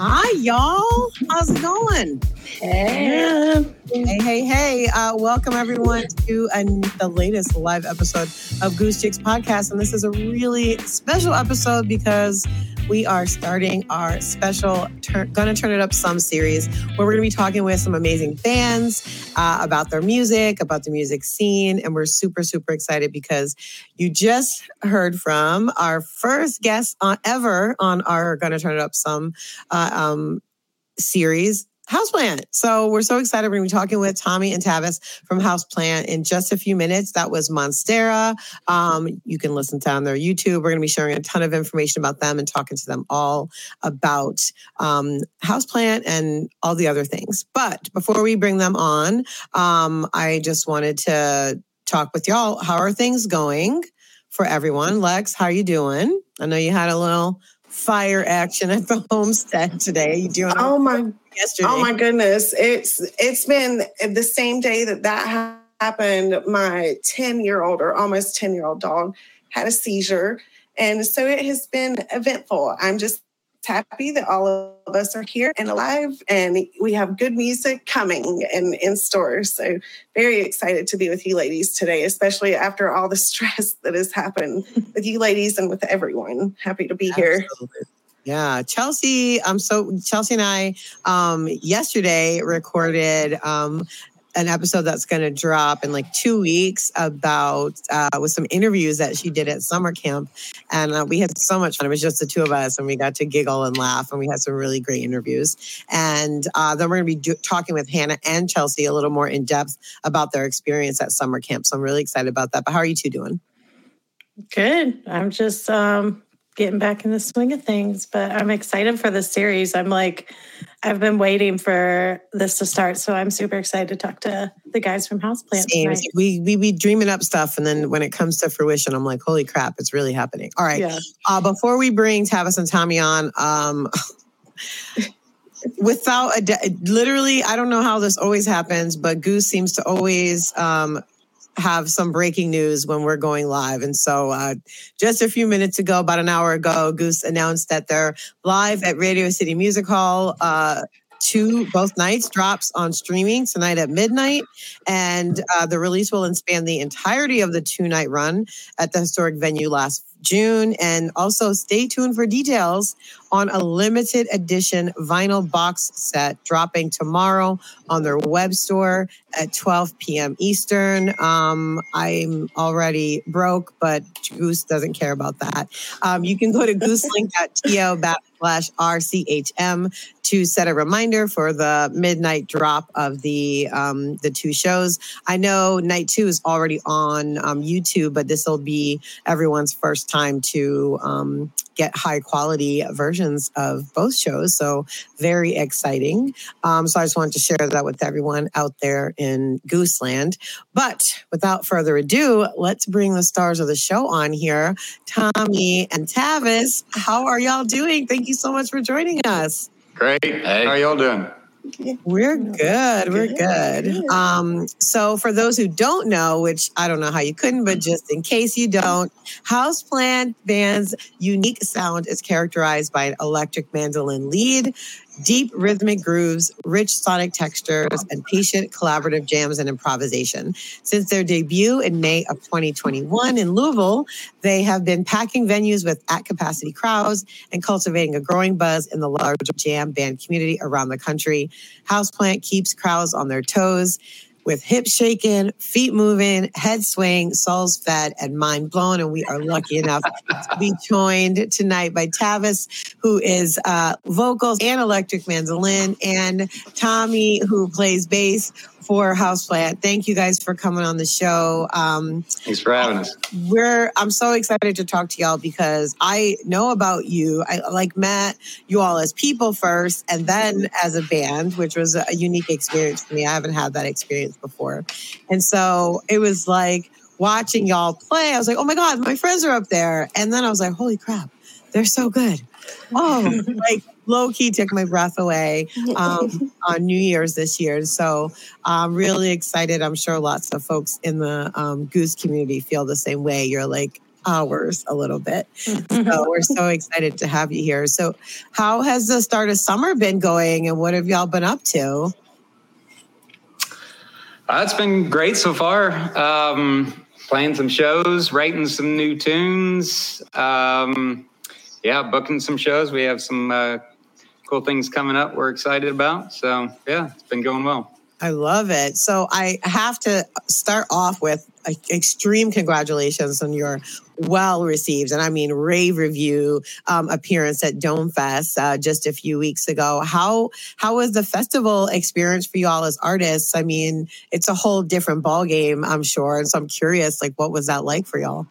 Hi, y'all. How's it going? Hey. Hey, hey, hey. Uh, welcome, everyone, to an, the latest live episode of Goose Chicks podcast. And this is a really special episode because we are starting our special tur- Gonna Turn It Up Some series where we're going to be talking with some amazing bands uh, about their music, about the music scene. And we're super, super excited because you just heard from our first guest on, ever on our Gonna Turn It Up Some uh, um, series, Houseplant. So we're so excited. We're going to be talking with Tommy and Tavis from Houseplant in just a few minutes. That was Monstera. Um, you can listen to on their YouTube. We're going to be sharing a ton of information about them and talking to them all about um, Houseplant and all the other things. But before we bring them on, um, I just wanted to talk with y'all. How are things going for everyone? Lex, how are you doing? I know you had a little fire action at the homestead today. You doing Oh my yesterday? oh my goodness. It's it's been the same day that that happened. My 10-year-old or almost 10-year-old dog had a seizure. And so it has been eventful. I'm just happy that all of us are here and alive and we have good music coming and in store. So very excited to be with you ladies today, especially after all the stress that has happened with you ladies and with everyone. Happy to be here. Yeah, Chelsea. Um, so Chelsea and I um yesterday recorded um an episode that's going to drop in like two weeks about uh, with some interviews that she did at summer camp, and uh, we had so much fun. It was just the two of us, and we got to giggle and laugh, and we had some really great interviews. And uh, then we're going to be do- talking with Hannah and Chelsea a little more in depth about their experience at summer camp. So I'm really excited about that. But how are you two doing? Good. I'm just um, getting back in the swing of things, but I'm excited for this series. I'm like, I've been waiting for this to start, so I'm super excited to talk to the guys from Houseplant. Same. tonight. We we be dreaming up stuff, and then when it comes to fruition, I'm like, holy crap, it's really happening. All right. Yeah. Uh, before we bring Tavis and Tommy on, um, without a de- literally, I don't know how this always happens, but Goose seems to always um, have some breaking news when we're going live. And so, uh, just a few minutes ago, about an hour ago, Goose announced that they're live at Radio City Music Hall. Uh, Two both nights drops on streaming tonight at midnight, and uh, the release will span the entirety of the two night run at the historic venue last June. And also stay tuned for details on a limited edition vinyl box set dropping tomorrow on their web store at 12 p.m. Eastern. Um, I'm already broke, but Goose doesn't care about that. Um, you can go to gooselink.to backslash RCHM to set a reminder for the midnight drop of the um, the two shows. I know night two is already on um, YouTube, but this will be everyone's first time to um, get high quality versions of both shows. So very exciting. Um, so I just wanted to share that with everyone out there in Gooseland. But without further ado, let's bring the stars of the show on here. Tommy and Tavis, how are y'all doing? Thank you so much for joining us. Great. Hey. How y'all doing? We're good. We're good. Um, so, for those who don't know, which I don't know how you couldn't, but just in case you don't, Houseplant Band's unique sound is characterized by an electric mandolin lead, deep rhythmic grooves, rich sonic textures, and patient collaborative jams and improvisation. Since their debut in May of 2021 in Louisville, they have been packing venues with at capacity crowds and cultivating a growing buzz in the larger jam band community around the country. Houseplant keeps crowds on their toes with hips shaking, feet moving, head swaying, souls fed, and mind blown. And we are lucky enough to be joined tonight by Tavis, who is uh, vocals and electric mandolin, and Tommy, who plays bass for Houseplant. Thank you guys for coming on the show. Um, Thanks for having us. We're I'm so excited to talk to y'all because I know about you. I like Matt, you all as people first, and then as a band, which was a unique experience for me. I haven't had that experience before, and so it was like watching y'all play. I was like, oh my god, my friends are up there, and then I was like, holy crap, they're so good. Oh, like low key took my breath away um, on New Year's this year. So I'm really excited. I'm sure lots of folks in the um, Goose community feel the same way. You're like hours a little bit. so we're so excited to have you here. So, how has the start of summer been going and what have y'all been up to? Uh, it's been great so far. Um, playing some shows, writing some new tunes. Um, yeah, booking some shows. We have some uh, cool things coming up we're excited about. So, yeah, it's been going well. I love it. So, I have to start off with extreme congratulations on your well received and I mean rave review um, appearance at Domefest uh, just a few weeks ago. How how was the festival experience for you all as artists? I mean, it's a whole different ball game, I'm sure. And so I'm curious, like, what was that like for y'all?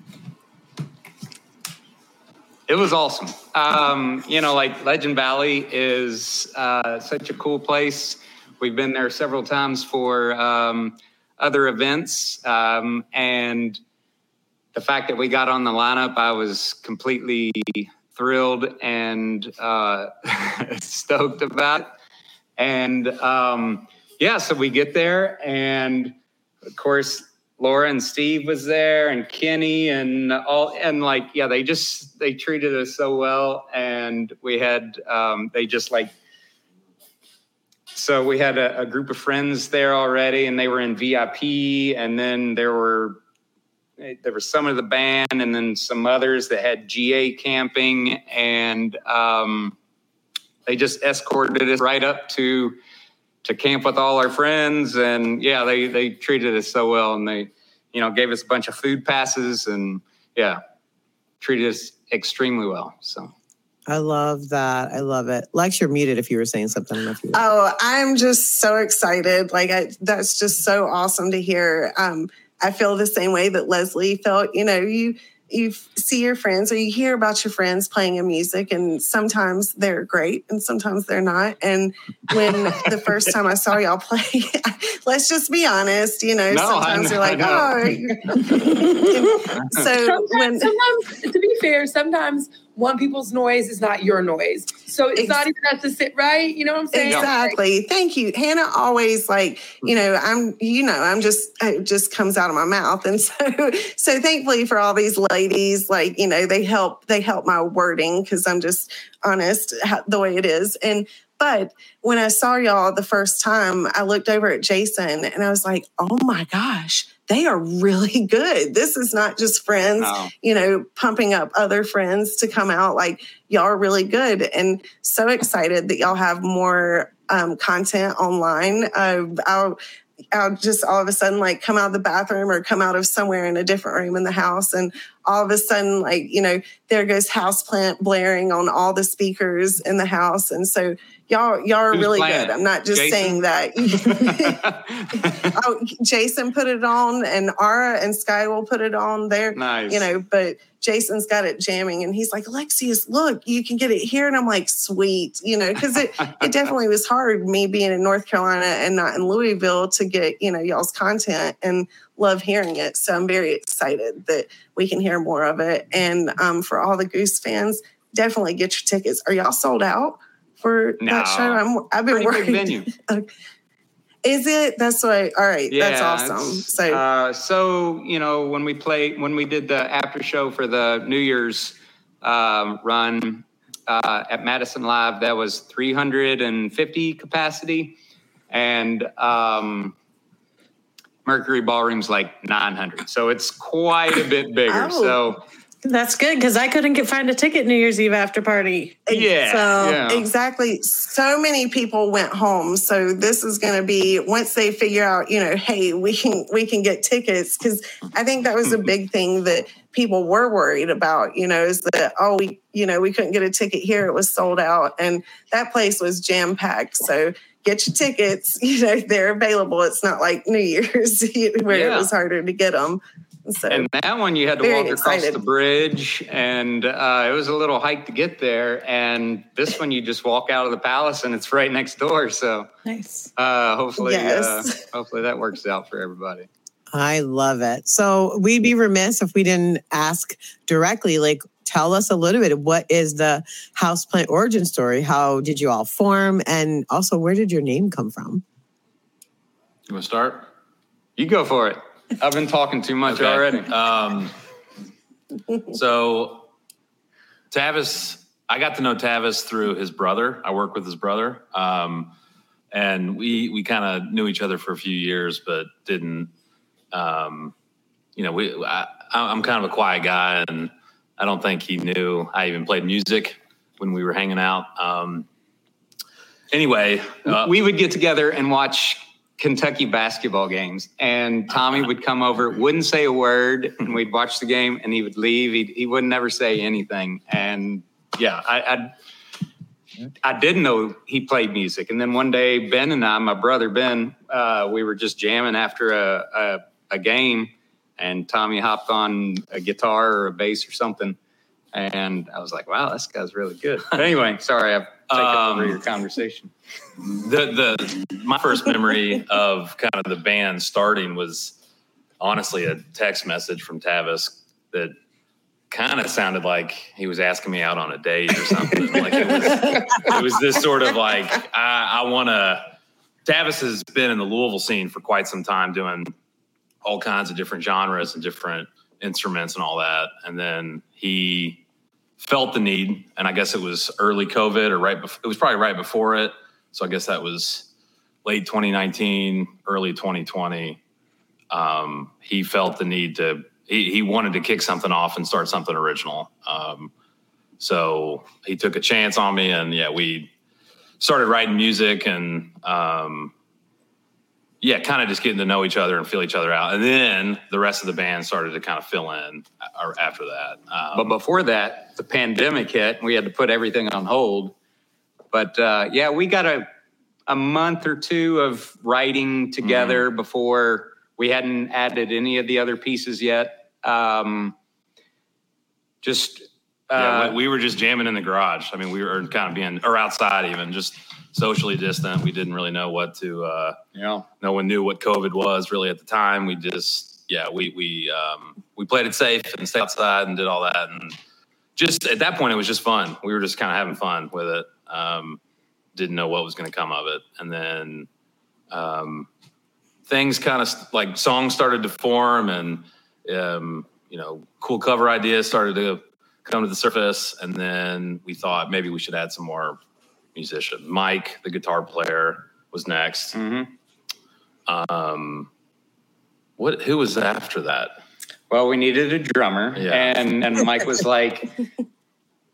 It was awesome. Um, you know, like Legend Valley is uh, such a cool place. We've been there several times for um, other events. Um, and the fact that we got on the lineup, I was completely thrilled and uh, stoked about. And um, yeah, so we get there, and of course, Laura and Steve was there and Kenny and all and like yeah they just they treated us so well and we had um, they just like so we had a, a, group of friends there already and they were in VIP and then there were there were some of the band and then some others that had GA camping and um, they just escorted us right up to to camp with all our friends and yeah they they treated us so well and they you know gave us a bunch of food passes and yeah treated us extremely well so I love that. I love it. Lex, you're muted if you were saying something. Oh, I'm just so excited. Like, I, that's just so awesome to hear. Um, I feel the same way that Leslie felt. You know, you you see your friends or you hear about your friends playing in music and sometimes they're great and sometimes they're not. And when the first time i saw y'all play let's just be honest you know no, sometimes you're like oh so sometimes, when sometimes to be fair sometimes one people's noise is not your noise. So it's not even have to sit right. You know what I'm saying? Exactly. Thank you. Hannah always like, you know, I'm, you know, I'm just, it just comes out of my mouth. And so, so thankfully for all these ladies, like, you know, they help, they help my wording because I'm just honest the way it is. And but when I saw y'all the first time, I looked over at Jason and I was like, oh my gosh, they are really good. This is not just friends, Oh. you know, pumping up other friends to come out. Like, y'all are really good. And so excited that y'all have more um, content online. Uh, I'll, I'll just all of a sudden like come out of the bathroom or come out of somewhere in a different room in the house and all of a sudden like you know there goes houseplant blaring on all the speakers in the house. And so y'all y'all are really playing good. I'm not just Jason? saying that. Oh jason put it on and ara and sky will put it on there nice. you know but jason's got it jamming and he's like alexius look you can get it here. And i'm like sweet you know because it, it definitely was hard me being in north carolina and not in louisville to get you know y'all's content. And love hearing it so i'm very excited that we can hear more of it. And um, for all the goose fans definitely get your tickets. Are y'all sold out for that No. show? I'm i've been Pretty worried. venue. is it? That's what all right that's awesome. So uh, so you know, when we play, when we did the after show for the New Year's um, run uh, at Madison Live, that was 350 capacity, and um, Mercury Ballroom's like 900. So it's quite a bit bigger. Oh. So That's good because I couldn't get find a ticket New Year's Eve after party. yeah, So, yeah. Exactly. So many people went home. So this is going to be once they figure out, you know, hey, we can we can get tickets because I think that was a big mm-hmm. thing that people were worried about. You know, is that oh we you know we couldn't get a ticket here; it was sold out, and that place was jam packed. So get your tickets. You know, they're available. It's not like New Year's where it was harder to get them. So And that one you had to Very walk across the bridge, and uh, it was a little hike to get there. And this one you just walk out of the palace, and it's right next door. So nice. uh, hopefully, Yes. uh, hopefully that works out for everybody. I love it. So we'd be remiss if we didn't ask directly, like, tell us a little bit. What is the houseplant origin story? How did you all form? And also, where did your name come from? You want to start? You go for it. I've been talking too much Okay. already. Um, so Tavis, I got to know Tavis through his brother. I work with his brother, um, and we we kind of knew each other for a few years, but didn't. Um, you know, we I, I'm kind of a quiet guy, and I don't think he knew I even played music when we were hanging out. Um, anyway, uh, we would get together and watch Kentucky basketball games, and Tommy would come over, wouldn't say a word, and we'd watch the game, and he would leave. He he would never say anything, and yeah, I. I I didn't know he played music, and then one day Ben and I, my brother Ben, uh, we were just jamming after a, a a game, and Tommy hopped on a guitar or a bass or something, and I was like, "Wow, this guy's really good." But anyway, sorry, I've taken over Um, your conversation. the the my first memory of kind of the band starting was honestly a text message from Tavis that kind of sounded like he was asking me out on a date or something. like it was, it was this sort of like I, I want to. Tavis has been in the Louisville scene for quite some time, doing all kinds of different genres and different instruments and all that. And then he felt the need, and I guess it was early COVID or right before. It was probably right before it. So I guess that was late 2019, early 2020. Um, he felt the need to. He, he wanted to kick something off and start something original. Um, so he took a chance on me, and yeah, we started writing music and um, yeah, kind of just getting to know each other and feel each other out. And then the rest of the band started to kind of fill in uh, after that. Um, But before that, the pandemic hit and we had to put everything on hold. But uh, yeah, we got a, a month or two of writing together before we hadn't added any of the other pieces yet. Um, just, yeah, uh, we, we were just jamming in the garage. I mean, we were kind of being, or outside even, just socially distant. We didn't really know what to, uh, you know, no one knew what COVID was really at the time. We just, yeah, we, we, um, we played it safe and stayed outside and did all that. And just at that point, it was just fun. We were just kind of having fun with it. Um, didn't know what was going to come of it. And then, um, things kind of like songs started to form and, um, you know, cool cover ideas started to come to the surface. And then we thought maybe we should add some more musicians. Mike, the guitar player, was next. Mhm. Um, what? Who was after that? Well, we needed a drummer, Yeah. and and Mike was like,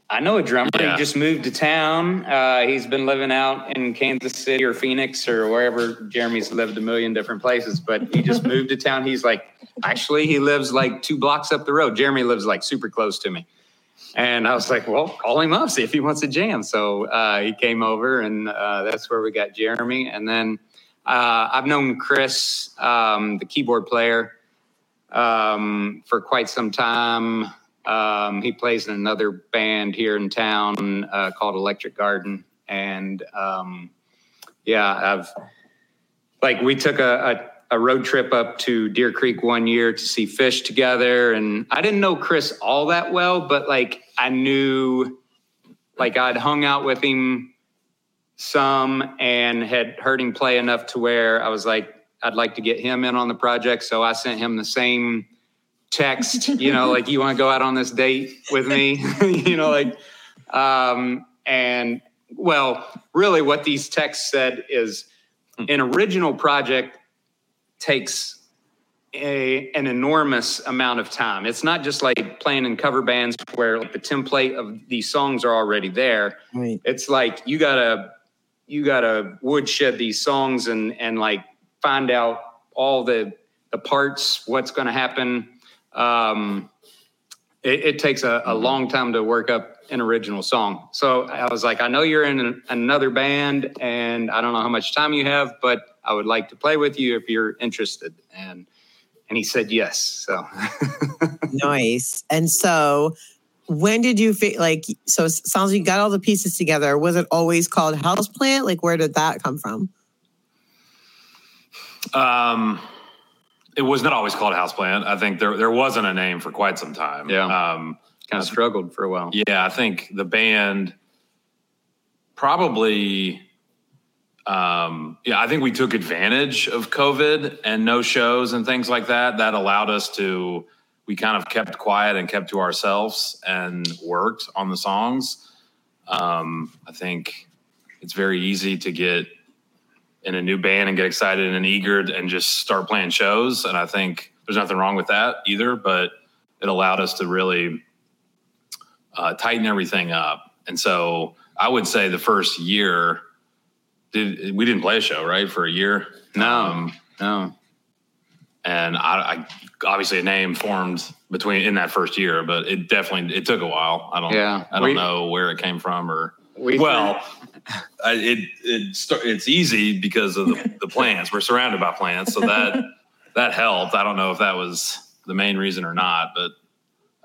"I know a drummer. Yeah. He just moved to town. Uh, he's been living out in Kansas City or Phoenix or wherever. Jeremy's lived a million different places, but he just moved to town. He's like, actually, he lives like two blocks up the road. Jeremy lives like super close to me." And I was like, well, call him up, see if he wants to jam. So uh, he came over, and uh, that's where we got Jeremy. And then uh, I've known Chris, um, the keyboard player, um, for quite some time. Um, he plays in another band here in town uh, called Electric Garden. And um, yeah, I've like we took a, a, a road trip up to Deer Creek one year to see Phish together. And I didn't know Chris all that well, but like I knew, like I'd hung out with him some and had heard him play enough to where I was like, I'd like to get him in on the project. So I sent him the same text, you know, like, you want to go out on this date with me? you know, like, um, and well, really what these texts said is an original project takes a, an enormous amount of time. It's not just like playing in cover bands where like the template of these songs are already there. Right. it's like you gotta you gotta woodshed these songs and and like find out all the the parts what's going to happen. Um it, it takes a, a long time to work up an original song. So i was like i know you're in an, another band and i don't know how much time you have but i would like to play with you if you're interested. And and he said yes so Nice. And so, when did you feel like? So it sounds like you got all the pieces together. Was it always called Houseplant? Like, where did that come from? Um, it was not always called Houseplant. I think there there wasn't a name for quite some time. Yeah. Um, kind of struggled for a while yeah, I think the band probably. Um, yeah, I think we took advantage of COVID and no shows and things like that. That allowed us to. We kind of kept quiet and kept to ourselves and worked on the songs. Um, I think it's very easy to get in a new band and get excited and eager and just start playing shows. And I think there's nothing wrong with that either, but it allowed us to really uh, tighten everything up. And so I would say the first year, did we didn't play a show right for a year? No. Um, no and I, I obviously a name formed between in that first year, but it definitely it took a while. I don't Yeah, I don't we- know where it came from or we well, I, it it start, it's easy because of the, the plants. We're surrounded by plants, so that that helped. I don't know if that was the main reason or not, but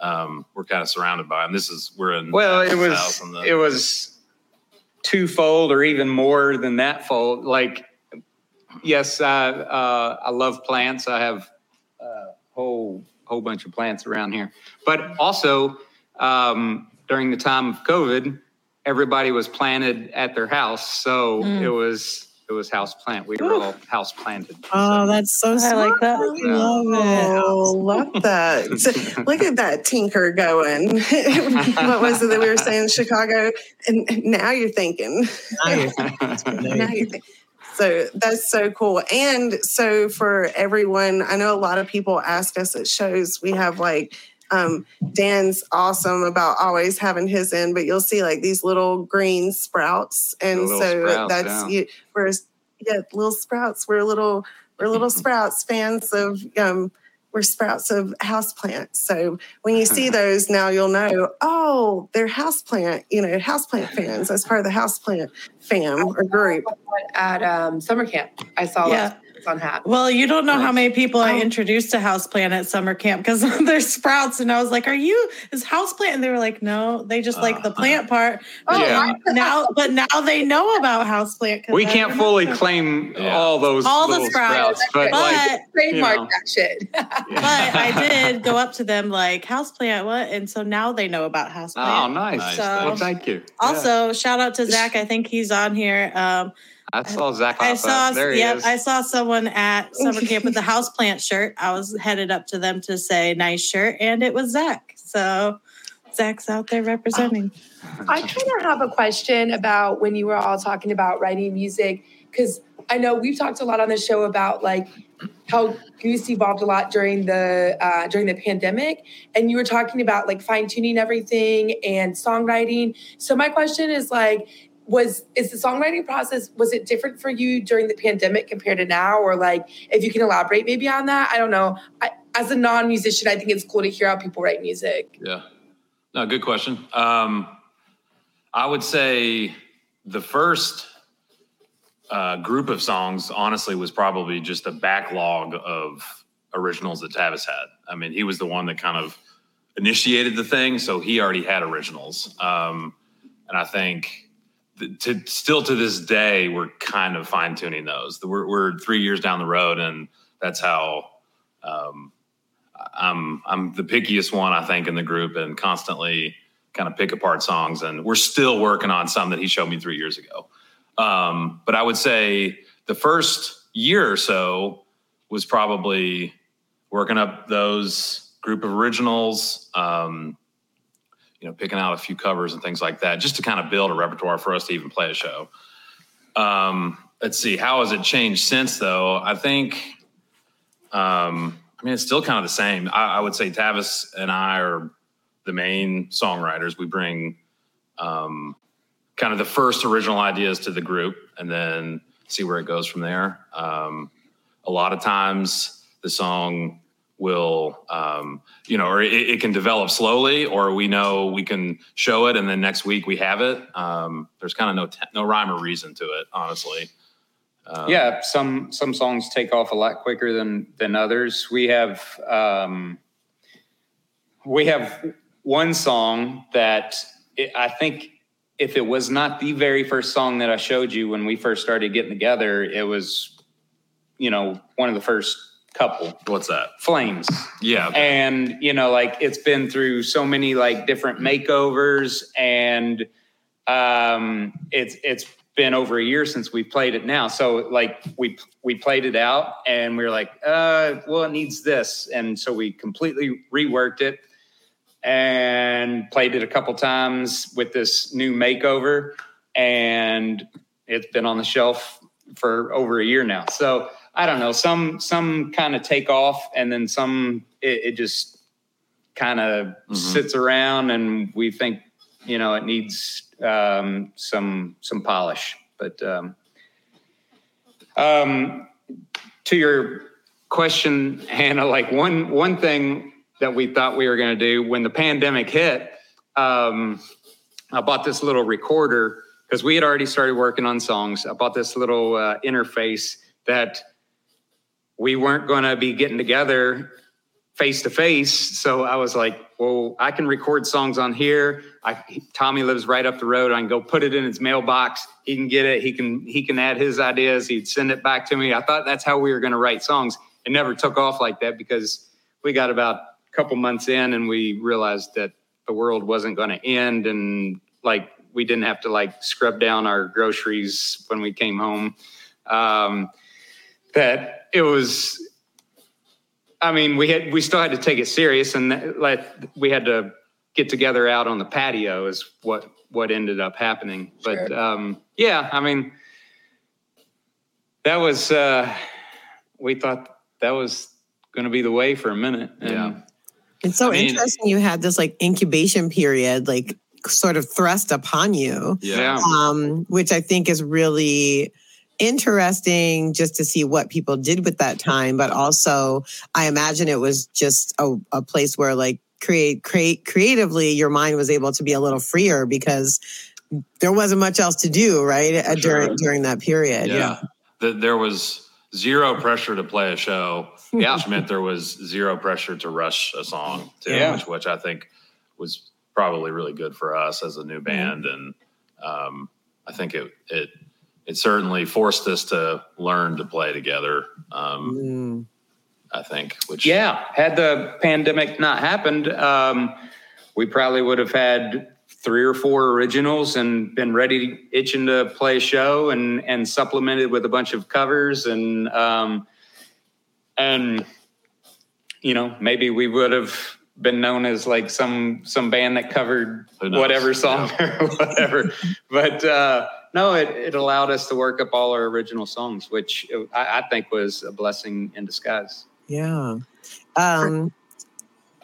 um, we're kind of surrounded by them. This is we're in Well, it was the- it was twofold or even more than that fold. Like, yes, I uh, I love plants. I have a whole whole bunch of plants around here. But also um, during the time of COVID, everybody was planted at their house, so Mm. it was it was house plant. We were all house planted. Oh, that's so I smart. like that. I love it. Oh, love that. So, look at that tinker going. what was it that we were saying in Chicago? And now you're thinking. Now you're- now you're thinking. So that's so cool. And so for everyone, I know a lot of people ask us at shows, we have like, um, Dan's awesome about always having his in, but you'll see like these little green sprouts. And so sprouts, that's, yeah. you, we're, yeah, little sprouts. We're little, we're little sprouts fans of, um, we're sprouts of houseplant. So when you see those now, you'll know, oh, they're houseplant, you know, houseplant fans. That's part of the houseplant fam or group. at um, summer camp. I saw Yeah. that on hat. Well, you don't know how many people I Oh. introduced to houseplant at summer camp because they're sprouts, and I was like, "Are you is houseplant?" And they were like, "No, they just like the plant part." But Yeah. now, but now they know about houseplant. We I can't fully remember. claim Yeah. all those All the little sprouts, but, like but Trademark know. that shit. but I did go up to them like houseplant, what? And so now they know about oh, houseplant. Oh Nice. So- well, thank you. Yeah. Also, shout out to Zach. I think he's on here. Um, I saw Zach. I saw, up. There he yep, is. I saw someone at summer camp with a houseplant shirt. I was headed up to them to say nice shirt, and it was Zach. So Zach's out there representing. I kind of have a question about when you were all talking about writing music, because I know we've talked a lot on the show about like how Goose evolved a lot during the uh, during the pandemic, and you were talking about like fine tuning everything and songwriting. So my question is like, was is the songwriting process was it different for you during the pandemic compared to now, or like if you can elaborate maybe on that? I don't know. I, as a non musician, I think it's cool to hear how people write music. Yeah. No, good question. Um, I would say the first uh, group of songs, honestly, was probably just a backlog of originals that Tavis had. I mean, he was the one that kind of initiated the thing, so he already had originals. Um, and I think th- to still to this day, we're kind of fine tuning those. We're, we're three years down the road, and that's how. Um, I'm I'm the pickiest one I think in the group and constantly kind of pick apart songs and we're still working on some that he showed me three years ago. Um, but I would say the first year or so was probably working up those group of originals, um, you know, picking out a few covers and things like that, just to kind of build a repertoire for us to even play a show. Um, let's see, how has it changed since though? I think um, I mean, it's still kind of the same. I, I, would say Tavis and I are the main songwriters. We bring um, kind of the first original ideas to the group and then see where it goes from there. Um, a lot of times the song will, um, you know, or it, it, can develop slowly, or we know we can show it and then next week we have it. Um, there's kind of no, t- no rhyme or reason to it, honestly. Um, yeah, some some songs take off a lot quicker than than others. We have um, we have one song that it, I think if it was not the very first song that I showed you when we first started getting together, it was you know one of the first couple. What's that? Flames. Yeah. And you know, like it's been through so many like different makeovers and um it's it's been over a year since we played it now. So like we we played it out and we were like, uh, well, it needs this. And so we completely reworked it and played it a couple times with this new makeover. And it's been on the shelf for over a year now. So I don't know, some some kind of take off and then some it, it just kind of mm-hmm. sits around and we think, you know, it needs um, some some polish. But um, um, to your question, Hannah, like one one thing that we thought we were going to do when the pandemic hit, um, I bought this little recorder because we had already started working on songs. I bought this little uh, interface that we weren't going to be getting together face to face. So I was like, well, I can record songs on here. I, Tommy lives right up the road. I can go put it in his mailbox. He can get it. He can he can add his ideas. He'd send it back to me. I thought that's how we were going to write songs. It never took off like that because we got about a couple months in and we realized that the world wasn't going to end and like we didn't have to like scrub down our groceries when we came home. Um, that it was I mean, we had we still had to take it serious, and like we had to get together out on the patio is what what ended up happening. Sure. But um, yeah, I mean, that was uh, we thought that was going to be the way for a minute. And, yeah, it's so I mean, interesting. You had this like incubation period, like sort of thrust upon you. Yeah, um, which I think is really interesting just to see what people did with that time but also i imagine it was just a, a place where like create create creatively your mind was able to be a little freer because there wasn't much else to do right uh, sure. during during that period yeah, yeah. The, there was zero pressure to play a show yeah. which meant there was zero pressure to rush a song too yeah. which, which i think was probably really good for us as a new band mm-hmm. and um, i think it it it certainly forced us to learn to play together. Um, mm. I think, which yeah, had the pandemic not happened, um, we probably would have had three or four originals and been ready, itching to play a show, and and supplemented with a bunch of covers and um, and you know maybe we would have been known as like some some band that covered whatever song or whatever. But uh, no, it, it allowed us to work up all our original songs, which I, I think was a blessing in disguise. Yeah. Um,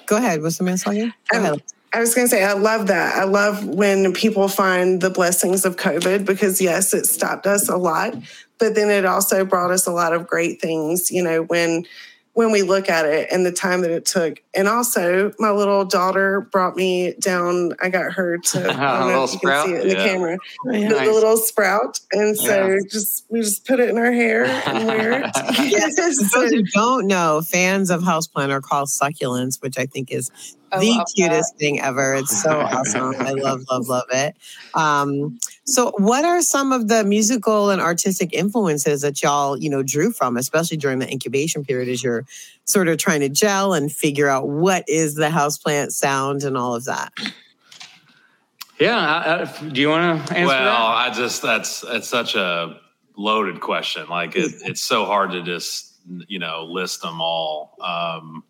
go ahead. What's the man song? Go Um, ahead. I was going to say, I love that. I love when people find the blessings of COVID because, yes, it stopped us a lot, but then it also brought us a lot of great things, you know, when when we look at it and the time that it took. And also, my little daughter brought me down. I got her to, I don't know Little if you sprout? can see it in the camera, Oh, yeah. the, the little sprout. And so Yeah. just we just put it in her hair and wear it. Yes, for those who don't know, fans of Houseplant are called succulents, which I think is I the love cutest thing ever. It's so awesome. I love, love, love it. Um, so, what are some of the musical and artistic influences that y'all, you know, drew from, especially during the incubation period, as you're sort of trying to gel and figure out what is the houseplant sound and all of that? Yeah. I, I, do you want to answer well, that? I just that's that's such a loaded question. Like it, it's so hard to just you know list them all. Um,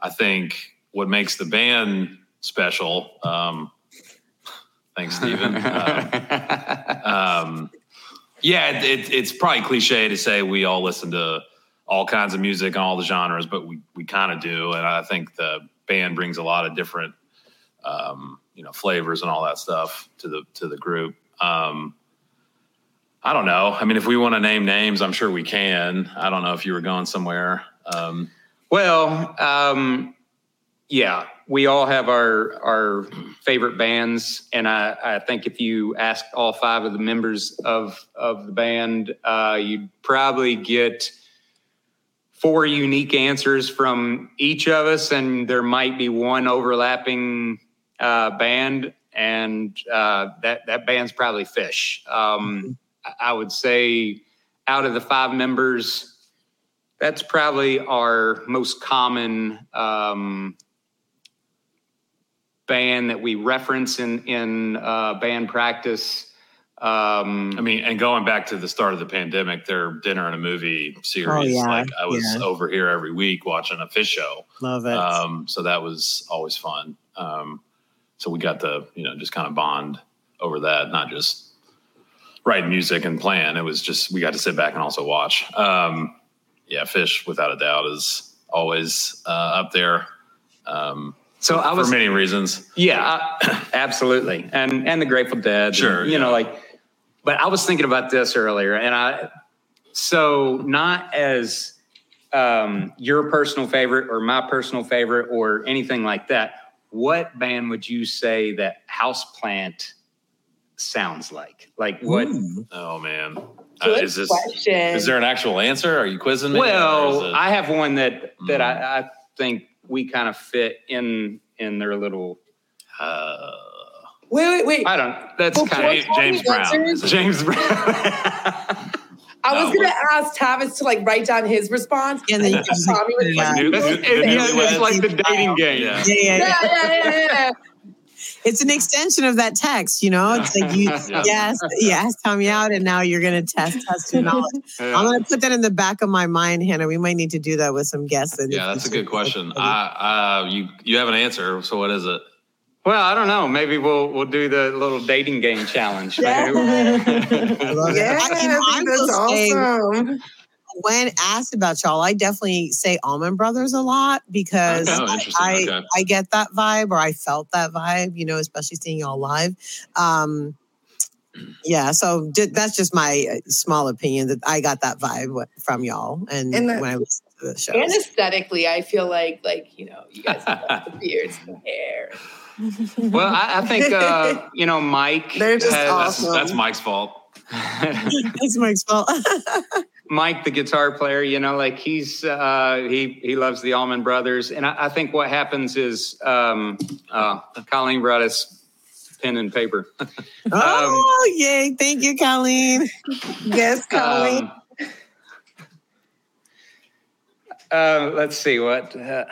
I think what makes the band special. Um, thanks, Stephen. um, um, yeah, it, it, it's probably cliche to say we all listen to all kinds of music and all the genres, but we we kind of do, and I think the band brings a lot of different um, you know flavors and all that stuff to the to the group. Um, I don't know. I mean, if we want to name names, I'm sure we can. I don't know if you were going somewhere. Um, Well, um, yeah, we all have our our favorite bands, and I, I think if you asked all five of the members of of the band, uh, you'd probably get four unique answers from each of us, and there might be one overlapping uh, band, and uh, that that band's probably Phish. Um, I- would say out of the five members. That's probably our most common um, band that we reference in in uh, band practice. Um, I mean, and going back to the start of the pandemic, their dinner and a movie series. Oh, yeah, like I was yeah. over here every week watching a Phish show. Love it. Um, so that was always fun. Um, so we got to, you know, just kind of bond over that, not just write music and plan. It was just, we got to sit back and also watch. Um, yeah, Phish, without a doubt, is always uh, up there um, so I was for many reasons. Yeah, I- absolutely. And and the Grateful Dead. and, Sure, you know, like but I was thinking about this earlier and I so not as um your personal favorite or my personal favorite or anything like that. What band would you say that Houseplant sounds like? Like what Oh, man. Uh, Good is this, question. is there an actual answer? Are you quizzing me? Well, it- I have one that that Mm. I, I think we kind of fit in in their little uh, wait, wait, wait. I don't that's Before kind of James, James Brown. answers- James Brown. I was gonna ask Tavis to like write down his response. And then you I just thought Tommy was yeah. like, New- It's, new- it- new- yeah, like the dating game. Yeah. yeah, yeah, yeah, yeah. yeah, yeah, yeah. It's an extension of that text, you know? It's like you, Yeah. yes, you asked Tommy out, and now you're going to test, test your knowledge. Yeah. I'm going to put that in the back of my mind, Hannah. We might need to do that with some guests. Yeah, that's a good question. I, uh, you you have an answer. So what is it? Well, I don't know. Maybe we'll we'll do the little dating game challenge. I Yeah. love Yeah, it. I, you know, I that's will say, awesome. When asked about y'all, I definitely say Allman Brothers a lot because Oh, I, interesting. I, Okay. I get that vibe or I felt that vibe, you know, especially seeing y'all live. Um, yeah, so ju- that's just my uh, small opinion that I got that vibe from y'all, and, And that- when I listened to the show. And aesthetically, I feel like like you know you guys have the beards and the hair. Well, I, I think uh, you know Mike. They're just has- That's, Awesome. that's Mike's fault. it's Mike's fault. Mike, the guitar player. You know, like he's uh, he he loves the Allman Brothers, and I, I think what happens is um, uh, Colleen brought us pen and paper. oh, yay! Thank you, Colleen. Yes, Colleen. Um, uh, let's see what. Uh,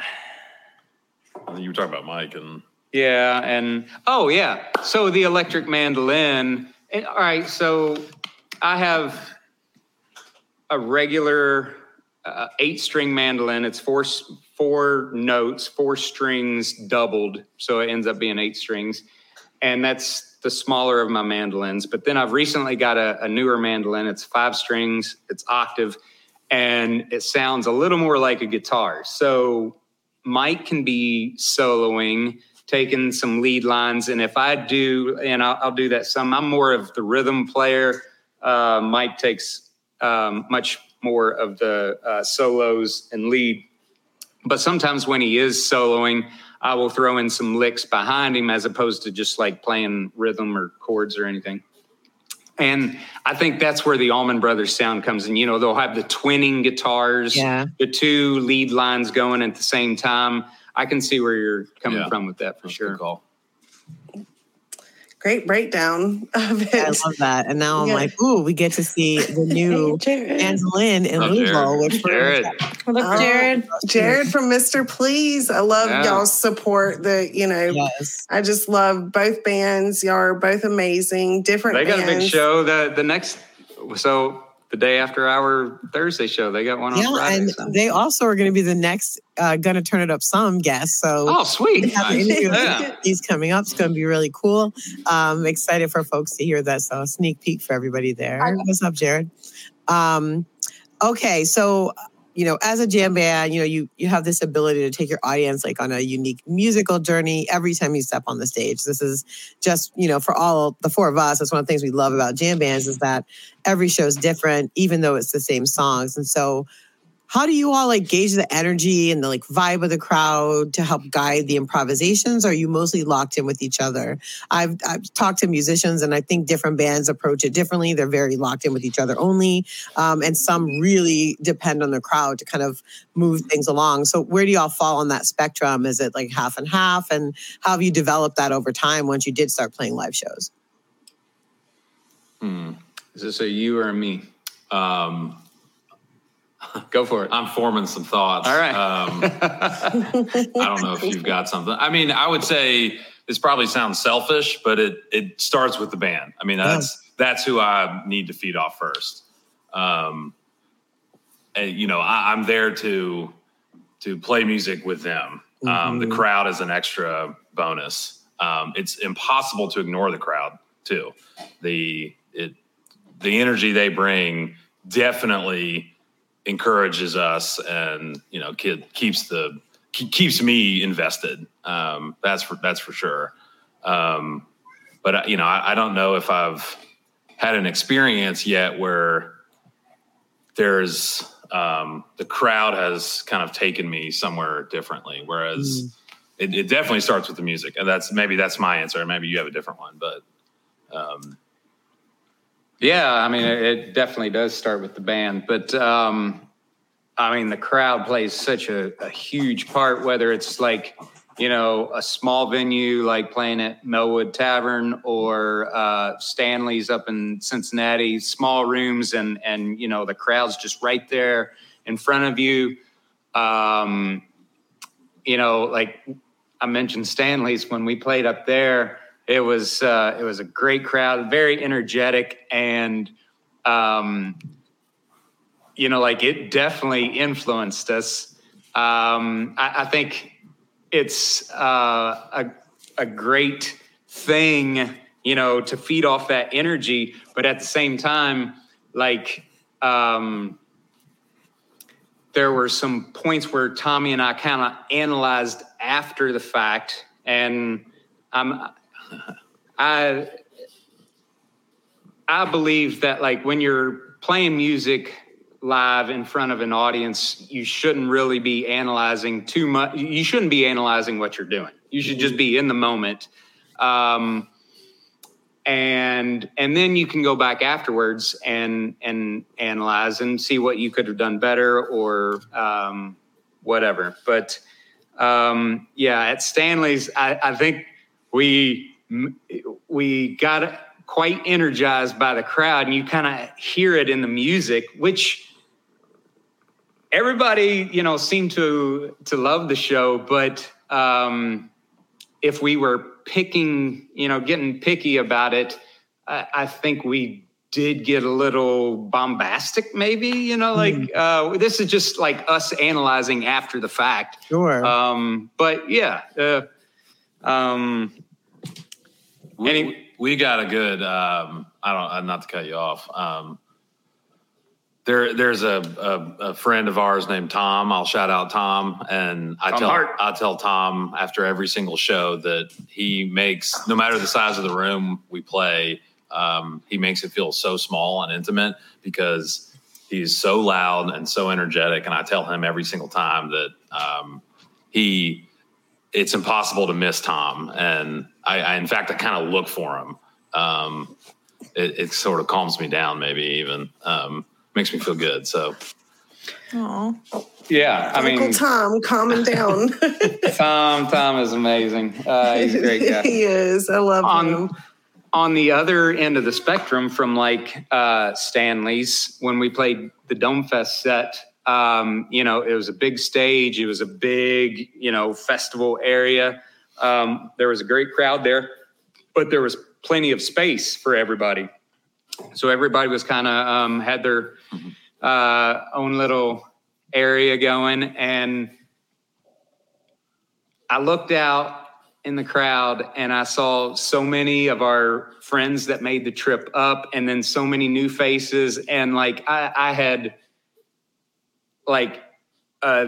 You were talking about Mike and Yeah, and oh yeah, so the electric mandolin. And, all right, so I have a regular uh, eight string mandolin. It's four four notes, four strings doubled, so it ends up being eight strings, and that's the smaller of my mandolins. But then I've recently got a, a newer mandolin. It's five strings. It's octave, and it sounds a little more like a guitar. So Mike can be soloing, taking some lead lines, and if I do, and I'll, I'll do that some. I'm more of the rhythm player. Uh, Mike takes um, much more of the uh, solos and lead. But sometimes when he is soloing, I will throw in some licks behind him as opposed to just like playing rhythm or chords or anything. And I think that's where the Allman Brothers sound comes in. You know, they'll have the twinning guitars, Yeah. the two lead lines going at the same time. I can see where you're coming Yeah. from with that for That's a sure. Good call. Great breakdown of it. I love that. And now I'm Yeah. like, ooh, we get to see the new Jared. mandolin in Oh, Louisville, which we're- Jared. Look, Oh, Jared. Jared from Mr. Please. I love Yeah. y'all's support. The you know, yes. I just love both bands. Y'all are both amazing. Different They got bands. a big show the the next so the day after our Thursday show, they got one on Yeah, Friday. and so. they also are going to be the next uh, "Gonna Turn It Up" some guest. So Oh, sweet. we have the Nice. Yeah. He's coming up. It's going to be really cool. Um, excited for folks to hear that. So a sneak peek for everybody there. Hi. What's up, Jared? Um, okay, so you know, as a jam mm-hmm. band, you know, you you have this ability to take your audience like on a unique musical journey every time you step on the stage. This is just you know for all the four of us. That's one of the things we love about jam bands is that every show is different, even though it's the same songs. And so, how do you all like gauge the energy and the like vibe of the crowd to help guide the improvisations? Are you mostly locked in with each other? I've I've talked to musicians, and I think different bands approach it differently. They're very locked in with each other only, um, and some really depend on the crowd to kind of move things along. So, where do y'all fall on that spectrum? Is it like half and half? And how have you developed that over time once you did start playing live shows? Hmm. Is this a you or a me? Um, Go for it. I'm forming some thoughts. All right. Um, I don't know if you've got something. I mean, I would say this probably sounds selfish, but it it starts with the band. I mean, that's that's who I need to feed off first. Um, and, you know, I, I'm there to to play music with them. Um, the Mhm. crowd is an extra bonus. Um, it's impossible to ignore the crowd too. The it the energy they bring definitely encourages us and you know kid keeps the keeps me invested. Um that's for that's for sure. Um but you know I, I don't know if i've had an experience yet where there's um the crowd has kind of taken me somewhere differently whereas it, it definitely starts with the music. And that's maybe that's my answer. Maybe you have a different one but um Yeah, I mean, it, it definitely does start with the band, but um, I mean, the crowd plays such a, a huge part. Whether it's like, you know, a small venue like playing at Mellwood Tavern or uh, Stanley's up in Cincinnati, small rooms, and and you know the crowd's just right there in front of you. Um, you know, like I mentioned Stanley's when we played up there. It was uh, it was a great crowd, very energetic, and um, you know, like it definitely influenced us. Um, I, I think it's uh, a a great thing, you know, to feed off that energy, but at the same time, like. Um, there were some points where Tommy and I kind of analyzed after the fact, and I'm I I believe that like when you're playing music live in front of an audience, you shouldn't really be analyzing too much. You shouldn't be analyzing what you're doing. You should just be in the moment. Um, and and then you can go back afterwards and and analyze and see what you could have done better or um, whatever. But um, yeah, at Stanley's, I, I think we we got quite energized by the crowd, and you kind of hear it in the music, which everybody you know seemed to to love the show, but um, if we were picking, you know, getting picky about it, I, I think we did get a little bombastic, maybe, you know, like Mm. uh, this is just like us analyzing after the fact. Sure. Um, but yeah, uh, um, We, Any- we got a good. Um, I don't. uh, Not to cut you off. Um, there, there's a, a, a friend of ours named Tom. I'll shout out Tom, and I Tom tell Hart. I tell Tom after every single show that he makes, no matter the size of the room we play, um, he makes it feel so small and intimate because he's so loud and so energetic. And I tell him every single time that um, he it's impossible to miss Tom. And I, I in fact, I kind of look for him. Um, it, it sort of calms me down, maybe even um, makes me feel good. So Aw. yeah, I Uncle mean, Tom, calming down. Tom, Tom is amazing. Uh, he's a great guy. he is. I love on him. on the other end of the spectrum from like uh Stanley's when we played the Domefest set um you know it was a big stage it was a big you know festival area um there was a great crowd there but there was plenty of space for everybody so everybody was kind of um had their uh own little area going and I looked out in the crowd and I saw so many of our friends that made the trip up and then so many new faces. And like I, I had like uh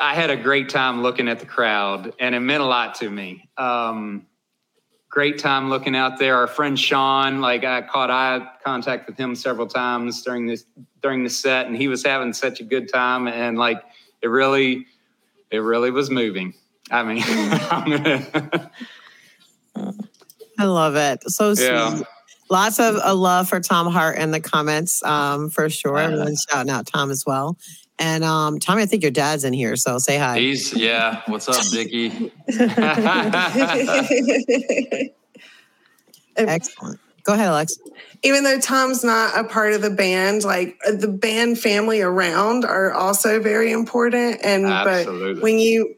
I had a great time looking at the crowd and it meant a lot to me. Um great time looking out there. Our friend Sean, like I caught eye contact with him several times during this during the set and he was having such a good time and like it really it really was moving. I mean, I love it. So sweet. Yeah. Lots of uh, love for Tom Hart in the comments, um, for sure. Everyone's shouting out Tom as well. And um, Tommy, I think your dad's in here, so say hi. he's yeah. What's up, Dickie? Excellent. Go ahead, Alex. Even though Tom's not a part of the band, like uh, the band family around are also very important. And Absolutely. but when you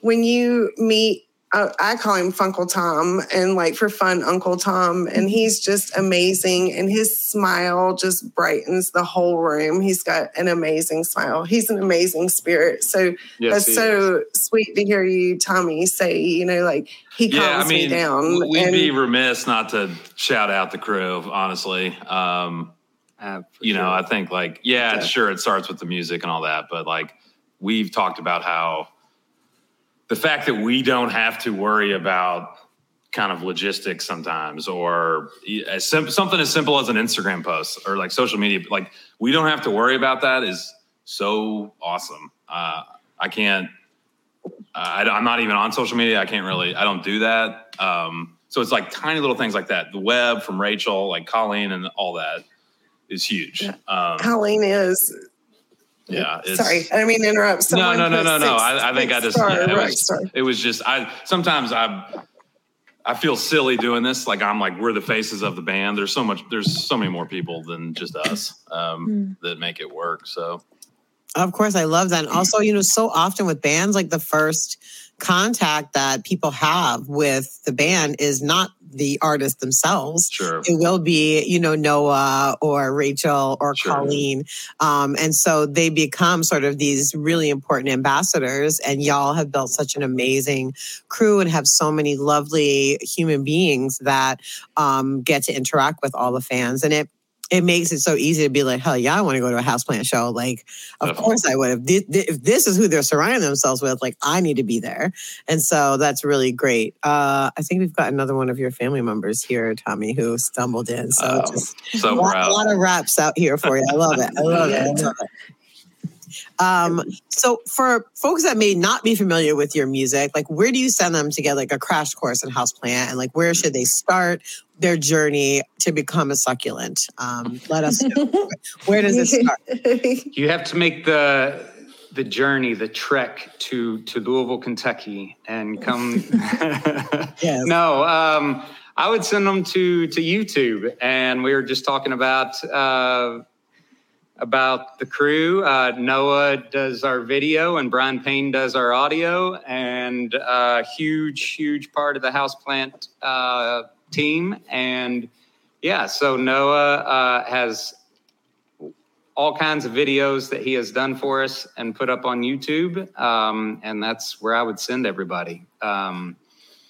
when you meet uh, I call him Funkle Tom and like for fun, Uncle Tom. And he's just amazing. And his smile just brightens the whole room. He's got an amazing smile. He's an amazing spirit. So Yes, that's he so sweet to hear you, Tommy, say, you know, like he calms yeah, I mean, me down. we'd and be remiss not to shout out the crew. Honestly, um, Uh, for you know. I think like yeah, Yeah. sure, it starts with the music and all that, but like we've talked about how the fact that we don't have to worry about kind of logistics sometimes or as sim- something as simple as an Instagram post or like social media like we don't have to worry about that is so awesome. Uh, I can't I, I'm not even on social media. I can't really, I don't do that. Um, so it's like tiny little things like that. The web from Rachel, like Colleen and all that is huge. Um, Colleen is. Yeah. It's, Sorry, I didn't mean to interrupt. No, Someone no, no, put no, no. six- I, I think I six just, star yeah, it, rock was, star. it was just, I, sometimes I, I feel silly doing this. Like I'm like, we're the faces of the band. There's so much, there's so many more people than just us um, that make it work. So Of course, I love that. And also, you know, so often with bands, like the first contact that people have with the band is not the artist themselves. sure. It will be, you know, Noah or Rachel or Sure. Colleen. Um, and so they become sort of these really important ambassadors. And y'all have built such an amazing crew and have so many lovely human beings that um, get to interact with all the fans. And it, it makes it so easy to be like, hell yeah, I want to go to a houseplant show. Like, of Definitely. course I would. If this, if this is who they're surrounding themselves with, like, I need to be there. And so that's really great. Uh, I think we've got another one of your family members here, Tommy, who stumbled in. So Oh, just So a lot, a lot of raps out here for you. I love it. I love it. I love it. Um, so for folks that may not be familiar with your music, like where do you send them to get like a crash course in houseplant and like where should they start their journey to become a succulent? Um, let us know. where does it start? you have to make the the journey, the trek to to Louisville, Kentucky, and come. Yes. No, um, I would send them to to YouTube, and we were just talking about uh, about the crew. Uh, Noah does our video, and Brian Payne does our audio, and a huge, huge part of the houseplant uh, team. And yeah, so Noah uh, has all kinds of videos that he has done for us and put up on YouTube, um, and that's where I would send everybody. Um,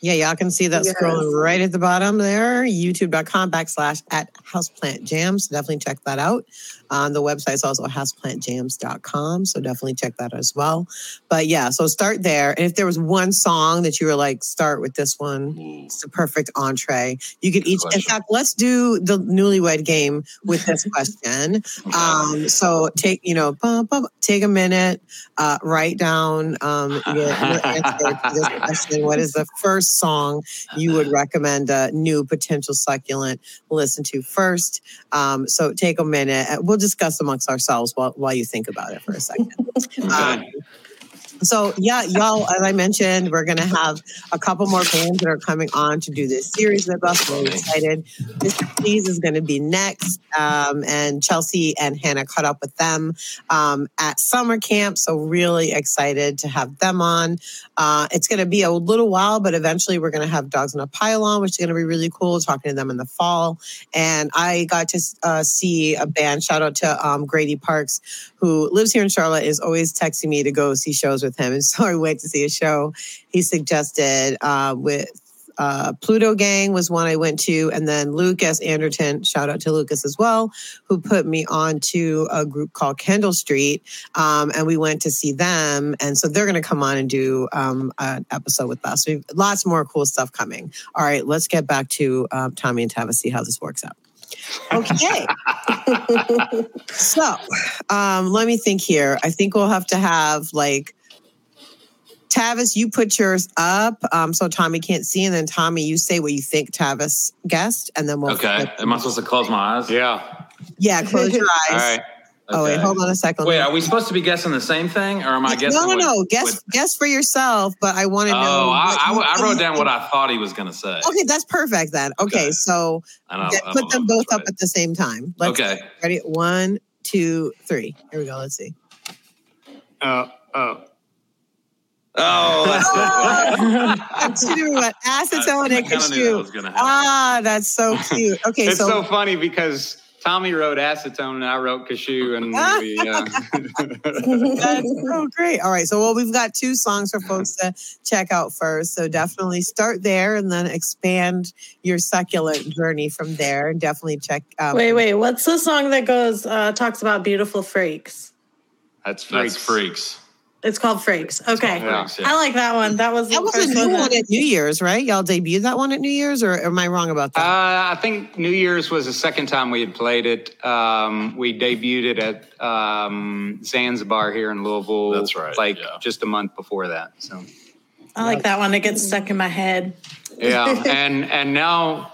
Yeah, y'all can see that Yes. scrolling right at the bottom there, youtube.com backslash at houseplant jams. Definitely check that out. Um, the website, website's also houseplantjams.com. So definitely check that as well. But yeah, so start there. And if there was one song that you were like, start with this one, it's the perfect entree. You could each, in fact, let's do the newlywed game with this question. Um, so take, you know, take a minute, uh, write down um, your, your answer to this question. What is the first song you would recommend a new potential succulent listen to first? Um, so take a minute. and We'll discuss amongst ourselves while, while you think about it for a second. Um, so yeah, y'all, as I mentioned, we're gonna have a couple more bands that are coming on to do this series with us. We're excited. This Please is gonna be next. Um, and Chelsea and Hannah caught up with them um, at summer camp. So really excited to have them on. Uh, it's gonna be a little while, but eventually we're gonna have Dogs in a Pile, which is gonna be really cool, talking to them in the fall. And I got to uh, see a band, shout out to um, Grady Parks, who lives here in Charlotte, is always texting me to go see shows with him. And so I went to see a show he suggested uh, with uh, Pluto Gang was one I went to, and then Lucas Anderton, shout out to Lucas as well, who put me on to a group called Kendall Street, um, and we went to see them, and so they're going to come on and do um, an episode with us. We've lots more cool stuff coming. All right, let's get back to um, Tommy and Tavis, see how this works out. Okay. so um, let me think here. I think we'll have to have like Tavis, you put yours up um, so Tommy can't see, and then Tommy, you say what you think Tavis guessed, and then we'll. Okay. Am I supposed to close my eyes? yeah. Yeah, close your eyes. All right. Oh wait, hold on a second. Wait, are we supposed to be guessing the same thing, or am I guessing? no, no, what- no. Guess what- guess for yourself, but I want to know. oh, I, I, I wrote down what. I thought he was going to say. Okay, that's perfect then. Okay, Okay. so I get- put them both if up at the same time. Let's Okay. ready. One, two, three. Here we go. Let's see. Uh, oh. Oh, that's That's true. What acetone I and kinda knew that cashew. was going to. Ah, that's so cute. Okay, It's so, so funny because Tommy wrote acetone and I wrote cashew, and we. Uh, That's so great. All right. So, well, we've got two songs for folks to check out first. So, definitely start there and then expand your succulent journey from there. And definitely check out. Wait, wait. What's the song that goes uh, talks about beautiful freaks? that's freaks. That's freaks. It's called Freaks. Okay, Yeah. Freaks, yeah. I like that one. That was That was a new one. one at New Year's, right? Y'all debuted that one at New Year's, or am I wrong about Uh, that? I think New Year's was the second time we had played it. Um, we debuted it at um, Zanzabar here in Louisville. That's right, Like yeah. just a month before that. So I like that one. It gets stuck in my head. yeah, and and now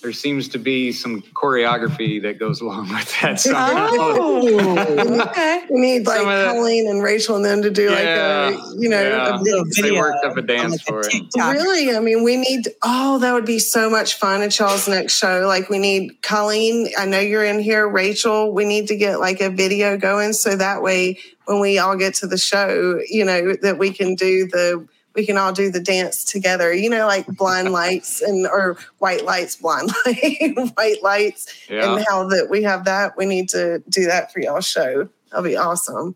there seems to be some choreography that goes along with that. So Oh, okay. We need like Some of the- Colleen and Rachel and them to do like a, you know, yeah. a Little video. they worked up a dance like, a for it. Really? I mean, we need, oh, that would be so much fun at y'all's next show. Like, we need Colleen, I know you're in here, Rachel, we need to get like a video going so that way when we all get to the show, you know, that we can do the, we can all do the dance together, you know, like blind lights and, or white lights, blind light, white lights, Yeah. and how that we have that. We need to do that for y'all show. That'll be awesome.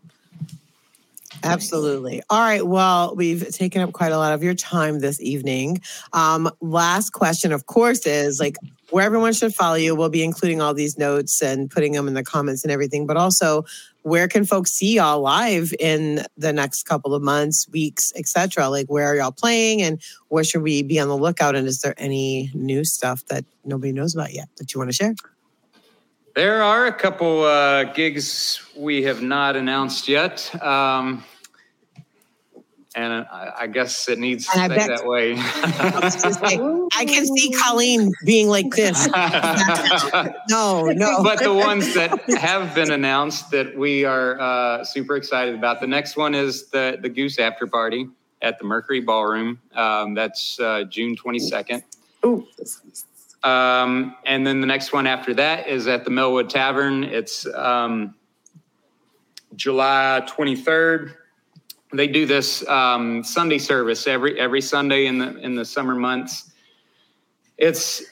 Absolutely. All right. Well, we've taken up quite a lot of your time this evening. Um, last question, of course, is like where everyone should follow you. We'll be including all these notes and putting them in the comments and everything, but also where can folks see y'all live in the next couple of months, weeks, etc. Like where are y'all playing and where should we be on the lookout? And is there any new stuff that nobody knows about yet that you want to share? There are a couple uh, gigs we have not announced yet. Um, and I, I guess it needs to And I stay bet- that way. I was gonna say, I can see Colleen being like this. No, no. but the ones that have been announced that we are uh, super excited about. The next one is the the Goose After Party at the Mercury Ballroom. Um, that's uh, June 22nd. Ooh. Um, and then the next one after that is at the Mellwood Tavern. It's um, July 23rd. They do this um, Sunday service every every Sunday in the in the summer months. It's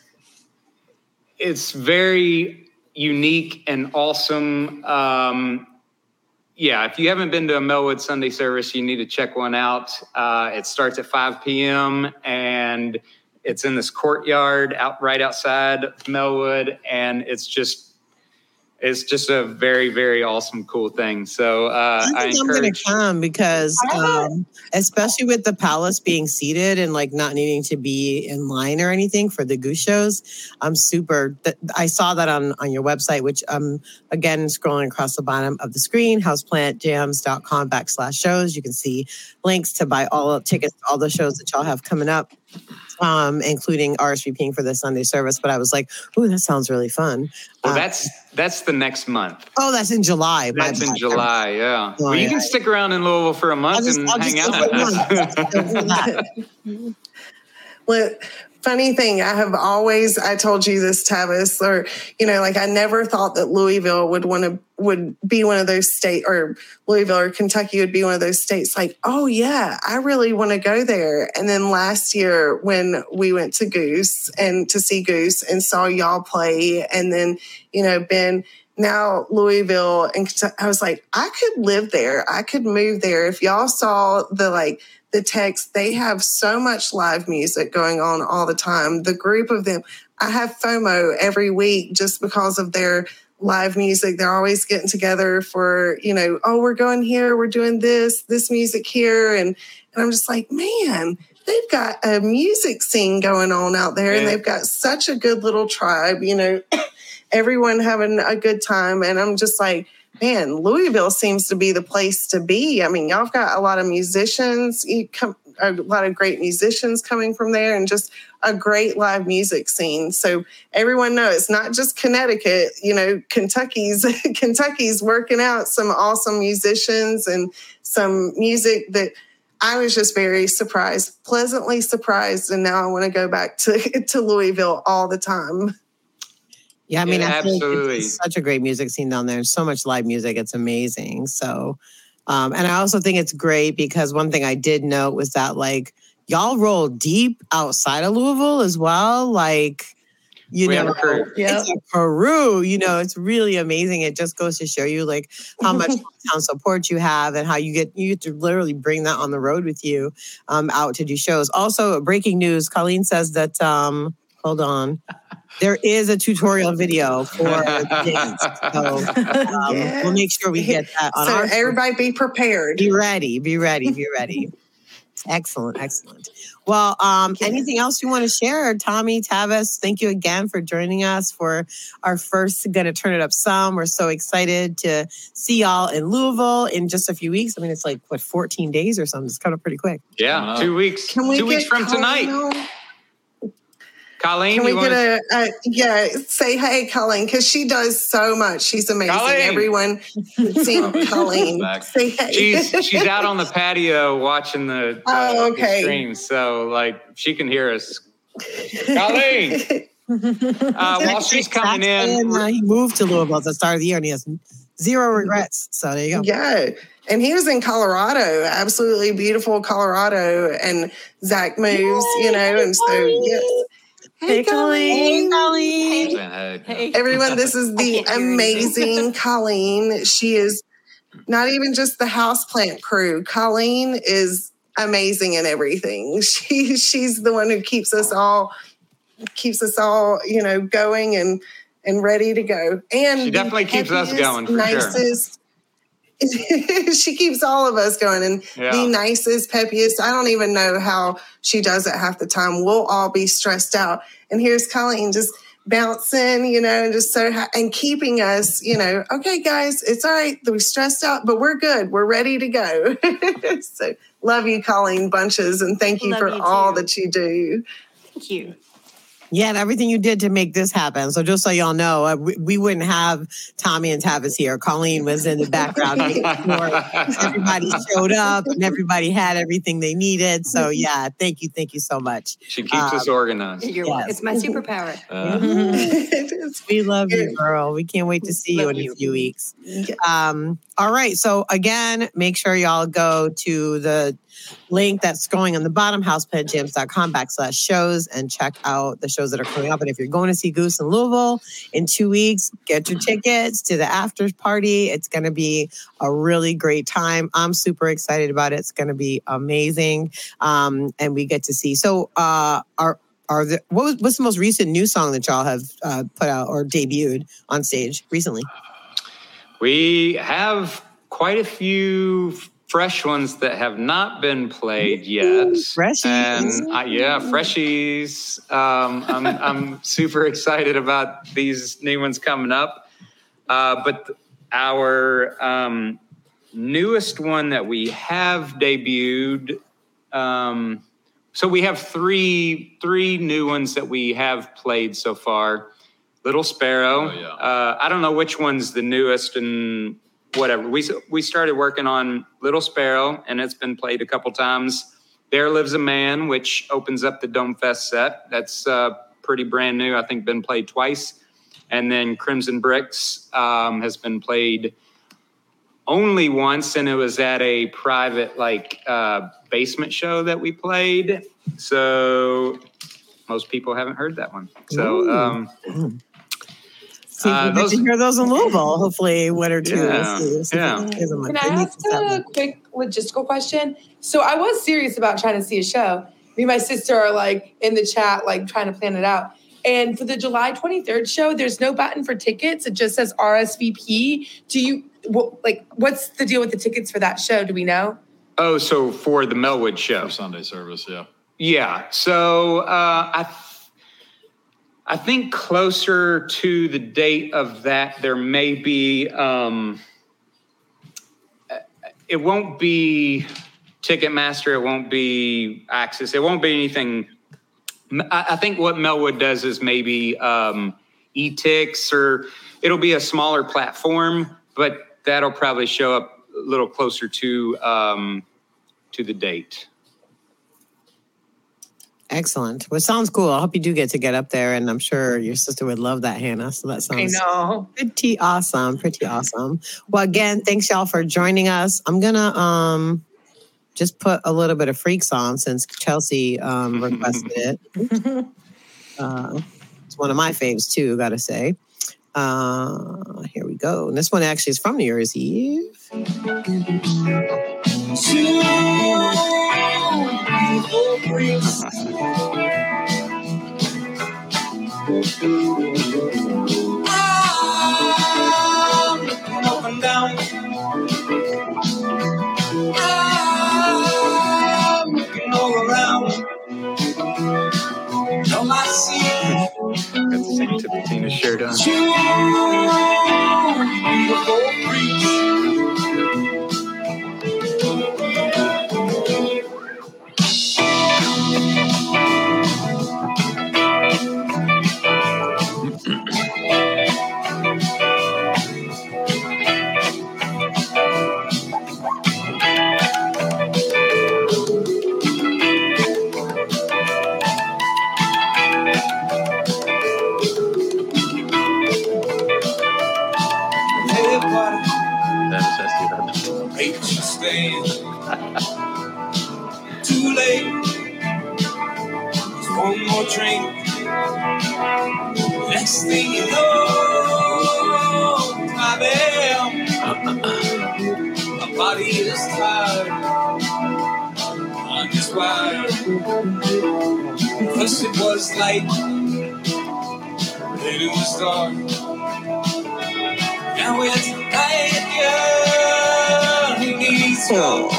it's very unique and awesome. Um, yeah, if you haven't been to a Mellwood Sunday service, you need to check one out. Uh, it starts at 5 p.m. and it's in this courtyard out right outside Mellwood, and it's just it's just a very very awesome cool thing so uh, I think I am going to come because, um, especially with the palace being seated and like not needing to be in line or anything for the goose shows, I'm super. Th- I saw that on on your website, which um again scrolling across the bottom of the screen, houseplantjams.com backslash shows. You can see links to buy all the tickets to all the shows that y'all have coming up um, including RSVPing for the Sunday service. But I was like, "Ooh, that sounds really fun." Well, uh, that's that's the next month. Oh, that's in July. That's in July. Yeah. Oh, well, you yeah. can stick around in Louisville for a month just, and I'll hang out. well, funny thing, I have always, I told you this, Tavis, or, you know, like I never thought that Louisville would want to, would be one of those states, or Louisville or Kentucky would be one of those states like, oh yeah, I really want to go there. And then last year when we went to Goose and to see Goose and saw y'all play, and then, you know, Ben, now Louisville and I was like, I could live there. I could move there. If y'all saw the like the text, they have so much live music going on all the time. The group of them, I have FOMO every week just because of their live music. They're always getting together for, you know, oh, we're going here, we're doing this, this music here. And, and I'm just like, man, they've got a music scene going on out there yeah. and they've got such a good little tribe, you know, everyone having a good time. And I'm just like, man, Louisville seems to be the place to be. I mean, y'all have got a lot of musicians, come, a lot of great musicians coming from there, and just a great live music scene. So everyone knows it's not just Connecticut. You know, Kentucky's Kentucky's working out some awesome musicians and some music that. I was just very surprised, pleasantly surprised, and now I want to go back to, to Louisville all the time. Yeah, I mean, yeah, I absolutely. Like such a great music scene down there. So much live music. It's amazing. So, um, and I also think it's great because one thing I did note was that like y'all roll deep outside of Louisville as well. Like, you we know, it's a Peru. You know, it's really amazing. It just goes to show you like how much town support you have and how you get you get to literally bring that on the road with you um, out to do shows. Also, breaking news: Colleen says that. Um, hold on there is a tutorial video for dance. So um, yeah. we'll make sure we get that on so our everybody be prepared. Be ready, be ready, be ready. excellent, excellent. Well, um, anything else you want to share, Tommy Tavis? Thank you again for joining us for our first "Gonna Turn It Up" some. We're so excited to see y'all in Louisville in just a few weeks. I mean, it's like what 14 days or something. It's coming up pretty quick. Yeah, two weeks. Can we two weeks from tonight. Colleen, can we get a, a, yeah? Say hey, Colleen, because she does so much. She's amazing. Colleen. Everyone seen Colleen. Say hey. She's she's out on the patio watching the, uh, oh, okay. the stream, so like she can hear us. Colleen. Uh, while she's coming in, uh, he moved to Louisville at the start of the year, and he has zero regrets. So there you go. Yeah, and he was in Colorado, absolutely beautiful Colorado, and Zach moves, Yay, you know, and so yes. Hey, Colleen. Hey, Colleen. Hey. Everyone, this is the amazing Colleen. She is not even just the houseplant crew. Colleen is amazing in everything. She she's the one who keeps us all keeps us all, you know, going and and ready to go. And she definitely keeps us going. nicest, she keeps all of us going and yeah. the nicest, peppiest. I don't even know how she does it half the time. We'll all be stressed out. And here's Colleen just bouncing, you know, and just so ha- and keeping us, you know, okay, guys, it's all right. We're stressed out, but we're good. We're ready to go. so love you, Colleen Bunches, and thank you love for you all that you do. Thank you. Yeah, and everything you did to make this happen. So just so y'all know, uh, we, we, wouldn't have Tommy and Tavis here. Colleen was in the background. everybody showed up and everybody had everything they needed. So yeah, thank you, thank you so much. She keeps um, us organized. Yes. It's my superpower. Uh, we love you, girl. We can't wait to see you in a few weeks. Um, all right. So again, make sure y'all go to the link that's going on the bottom, houseplantjams.com backslash shows and check out the shows that are coming up. And if you're going to see Goose in Louisville in two weeks, get your tickets to the after party. It's going to be a really great time. I'm super excited about it. It's going to be amazing. Um, and we get to see. So, uh, our are what was what's the most recent new song that y'all have uh, put out or debuted on stage recently? We have quite a few fresh ones that have not been played yet. Freshies. And uh, yeah, freshies. Um, I'm, I'm super excited about these new ones coming up. Uh, but our um, newest one that we have debuted. Um, so we have three three new ones that we have played so far. Little Sparrow. Oh, yeah. uh, I don't know which one's the newest and whatever. We we started working on Little Sparrow, and it's been played a couple times. There Lives a Man, which opens up the Domefest set. That's uh, pretty brand new. I think been played twice. And then Crimson Bricks um, has been played only once, and it was at a private like uh, basement show that we played. So most people haven't heard that one. So um, See if Uh, we get those- to hear those in Louisville. Hopefully, one or two. We'll Yeah, see. We'll see yeah. can get them. Can They I ask a them. quick logistical question? So I was serious about trying to see a show. Me and my sister are like in the chat, like trying to plan it out. And for the July 23rd show, there's no button for tickets. It just says RSVP. Do you wh- like what's the deal with the tickets for that show? Do we know? oh, so for the Mellwood show. For Sunday service, yeah. Yeah. So uh, I, th- I think closer to the date of that, there may be. Um, it won't be Ticketmaster. It won't be Access. It won't be anything. I, think what Mellwood does is maybe um, eTix or it'll be a smaller platform, but that'll probably show up a little closer to um, to the date. Excellent. Well, it sounds cool. I hope you do get to get up there, and I'm sure your sister would love that, Hannah. So that sounds I know. pretty awesome. Pretty awesome. Well, again, thanks y'all for joining us. I'm gonna um just put a little bit of freaks on since Chelsea um requested it. Uh, it's one of my faves too. Gotta say. Uh, here we go. And this one actually is from New Year's Eve. I'm looking up and down. I'm looking all around. All I see Got the same tip of Tina's shirt on. To happen. Hate you staying too late. One more drink. Next thing you know, my bam, my body is tired. I'm just wired. First it was light, then it was dark. Now it's night, girl. Who needs you?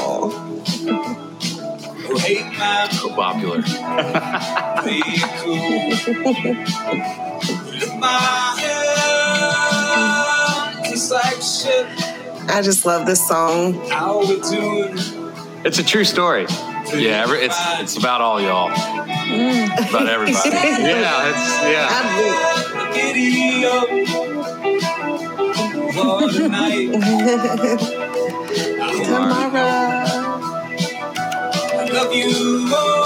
Who hate my So popular. play it cool? My hair just like shit. I just love this song. How we doing? It's a true story. Yeah, every, it's it's about all y'all. It's about everybody. Yeah, it's yeah. Giddy up for tonight. Tomorrow. I love you more,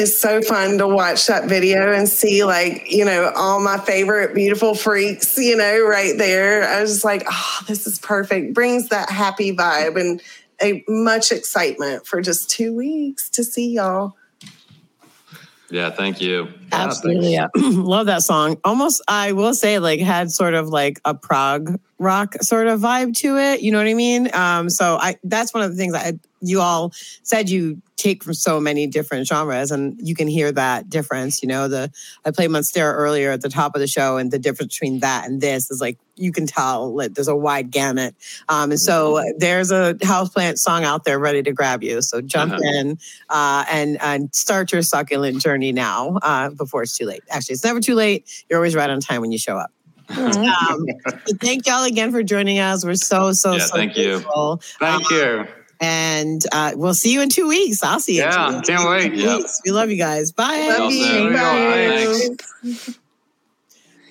it's so fun to watch that video and see like you know all my favorite beautiful freaks you know right there i was just like oh this is perfect brings that happy vibe and a much excitement for just two weeks to see y'all Yeah, thank you. Absolutely. Yeah. Love that song. Almost, I will say, like, had sort of like a prog rock sort of vibe to it. You know what I mean? Um, so I that's one of the things I you all said you take from so many different genres and you can hear that difference. You know, the I played Monstera earlier at the top of the show, and the difference between that and this is like you can tell like, there's a wide gamut. Um, and so there's a houseplant song out there ready to grab you. So jump Uh-huh. in uh, and and start your succulent journey now uh, before it's too late. Actually, it's never too late. You're always right on time when you show up. Um, but thank y'all again for joining us. We're so so Yeah, so thank you. grateful. Thank you. And uh, we'll see you in two weeks. I'll see you. in Yeah, two can't wait. Yep. We love you guys. Bye. love you soon. Bye. Thanks.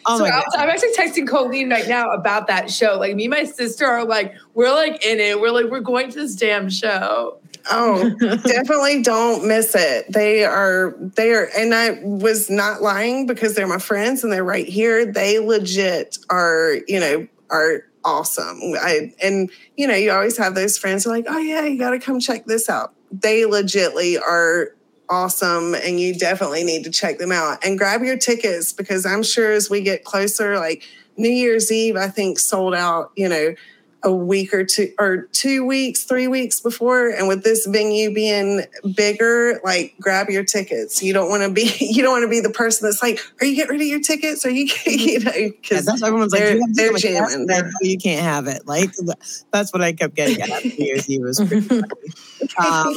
Oh so my I'm, I'm actually texting Colleen right now about that show. Like me and my sister are like, we're like in it. We're like, we're going to this damn show. Oh, definitely don't miss it. They are they are and I was not lying because they're my friends and they're right here. They legit are, you know, are awesome. I and you know, you always have those friends who are like, "Oh yeah, you got to come check this out." They legitly are awesome and you definitely need to check them out and grab your tickets because I'm sure as we get closer like New Year's Eve I think sold out, you know, a week or two or two weeks, three weeks before. And with this venue being bigger, like grab your tickets. You don't want to be you don't want to be the person that's like, Are you getting rid of your tickets? Are you you know, Yeah, because that's everyone's like, they're- you they're come and guess jamming. you can't have it. Like that's what I kept getting at. New Year's Eve was. Um,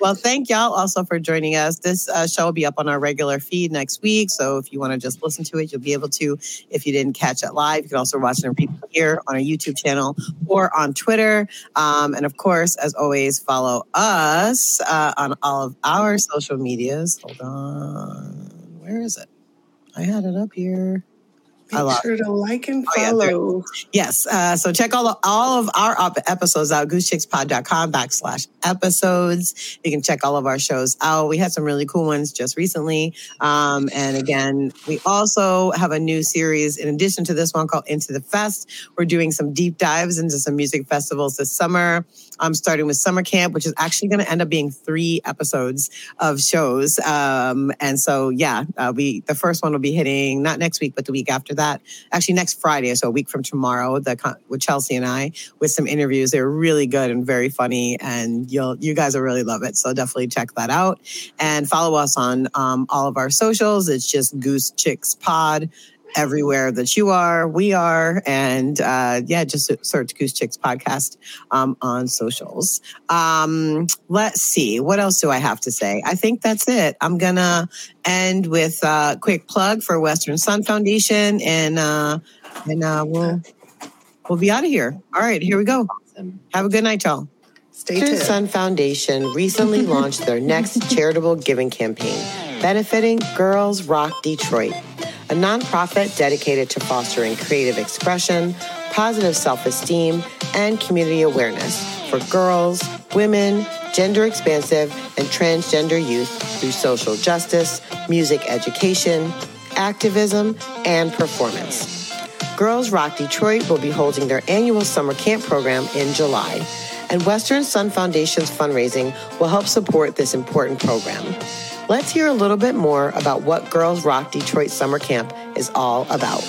well, thank y'all also for joining us. This uh, show will be up on our regular feed next week. So if you want to just listen to it, you'll be able to. If you didn't catch it live, you can also watch it repeat here on our YouTube channel or on Twitter. Um, and of course, as always, follow us uh, on all of our social medias. Hold on. Where is it? I had it up here. Lost sure to like and Oh, yeah, follow. Yes. Uh, so check all, all of our op- episodes out, goosechickspod.com backslash episodes. You can check all of our shows out. We had some really cool ones just recently. Um, and again, we also have a new series in addition to this one called Into the Fest. We're doing some deep dives into some music festivals this summer. I'm starting with summer camp, which is actually going to end up being three episodes of shows. Um, and so, yeah, uh, we the first one will be hitting not next week, but the week after that. Actually, next Friday, so a week from tomorrow, the with Chelsea and I with some interviews. They're really good and very funny, and you'll you guys will really love it. So definitely check that out and follow us on um, all of our socials. It's just Goose Chicks Pod everywhere that you are, we are, and uh, yeah, just search Goose Chicks Podcast um, on socials. Um, let's see, what else do I have to say? I think that's it. I'm gonna end with a quick plug for Western Sun Foundation, and uh, and uh, we'll we'll be out of here. All right, here we go. Have a good night, y'all. Stay Western tuned. Sun Foundation recently launched their next charitable giving campaign, benefiting Girls Rock Detroit, a nonprofit dedicated to fostering creative expression, positive self esteem, and community awareness for girls, women, gender expansive, and transgender youth through social justice, music education, activism, and performance. Girls Rock Detroit will be holding their annual summer camp program in July, and Western Sun Foundation's fundraising will help support this important program. Let's hear a little bit more about what Girls Rock Detroit Summer Camp is all about.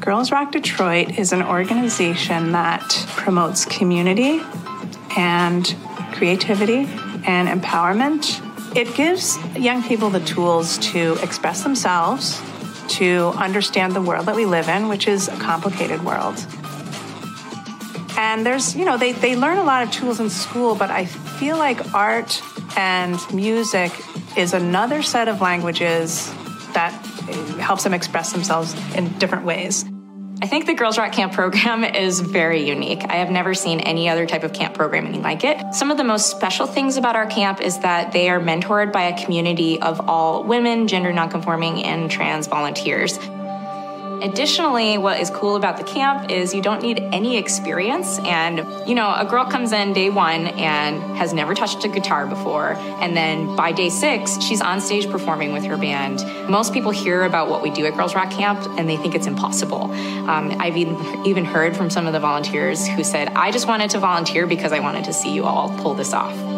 Girls Rock Detroit is an organization that promotes community and creativity and empowerment. It gives young people the tools to express themselves, to understand the world that we live in, which is a complicated world. And there's, you know, they, they learn a lot of tools in school, but I feel like art and music is another set of languages that helps them express themselves in different ways. I think the Girls Rock Camp program is very unique. I have never seen any other type of camp programming like it. Some of the most special things about our camp is that they are mentored by a community of all women, gender nonconforming, and trans volunteers. Additionally, what is cool about the camp is you don't need any experience. And, you know, a girl comes in day one and has never touched a guitar before. And then by day six, she's on stage performing with her band. Most people hear about what we do at Girls Rock Camp and they think it's impossible. Um, I've even, even heard from some of the volunteers who said, I just wanted to volunteer because I wanted to see you all pull this off.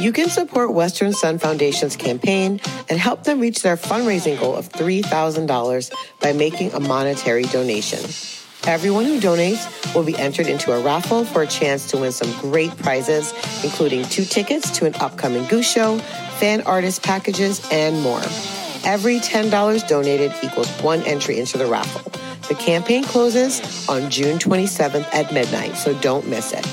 You can support Western Sun Foundation's campaign and help them reach their fundraising goal of $3,000 by making a monetary donation. Everyone who donates will be entered into a raffle for a chance to win some great prizes, including two tickets to an upcoming Goose Show, fan artist packages, and more. Every $10 donated equals one entry into the raffle. The campaign closes on June 27th at midnight, so don't miss it.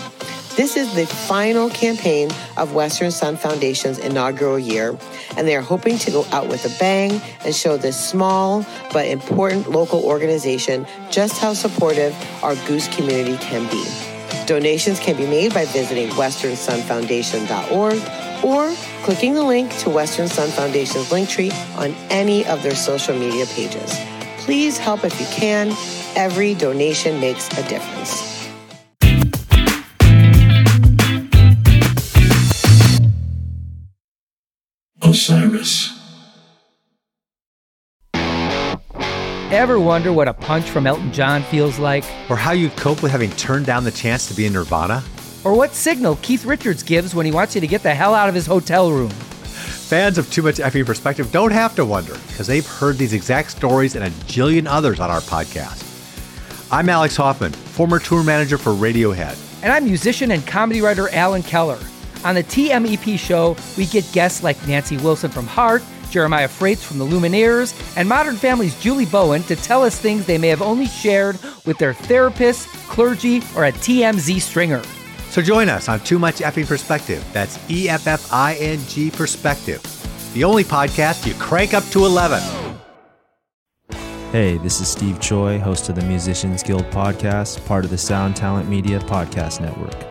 This is the final campaign of Western Sun Foundation's inaugural year, and they are hoping to go out with a bang and show this small but important local organization just how supportive our Goose community can be. Donations can be made by visiting westernsunfoundation.org or clicking the link to Western Sun Foundation's link tree on any of their social media pages. Please help if you can. Every donation makes a difference. Osiris. Ever wonder what a punch from Elton John feels like? Or how you'd cope with having turned down the chance to be in Nirvana? Or what signal Keith Richards gives when he wants you to get the hell out of his hotel room? Fans of Too Much Effing Perspective don't have to wonder because they've heard these exact stories and a jillion others on our podcast. I'm Alex Hoffman, former tour manager for Radiohead. And I'm musician and comedy writer Alan Keller. On the TMEP show, we get guests like Nancy Wilson from Heart, Jeremiah Fraites from the Lumineers, and Modern Family's Julie Bowen to tell us things they may have only shared with their therapist, clergy, or a TMZ stringer. So join us on Too Much Effing Perspective. That's E F F I N G Perspective. The only podcast you crank up to 11. Hey, this is Steve Choi, host of the Musicians Guild podcast, part of the Sound Talent Media Podcast Network.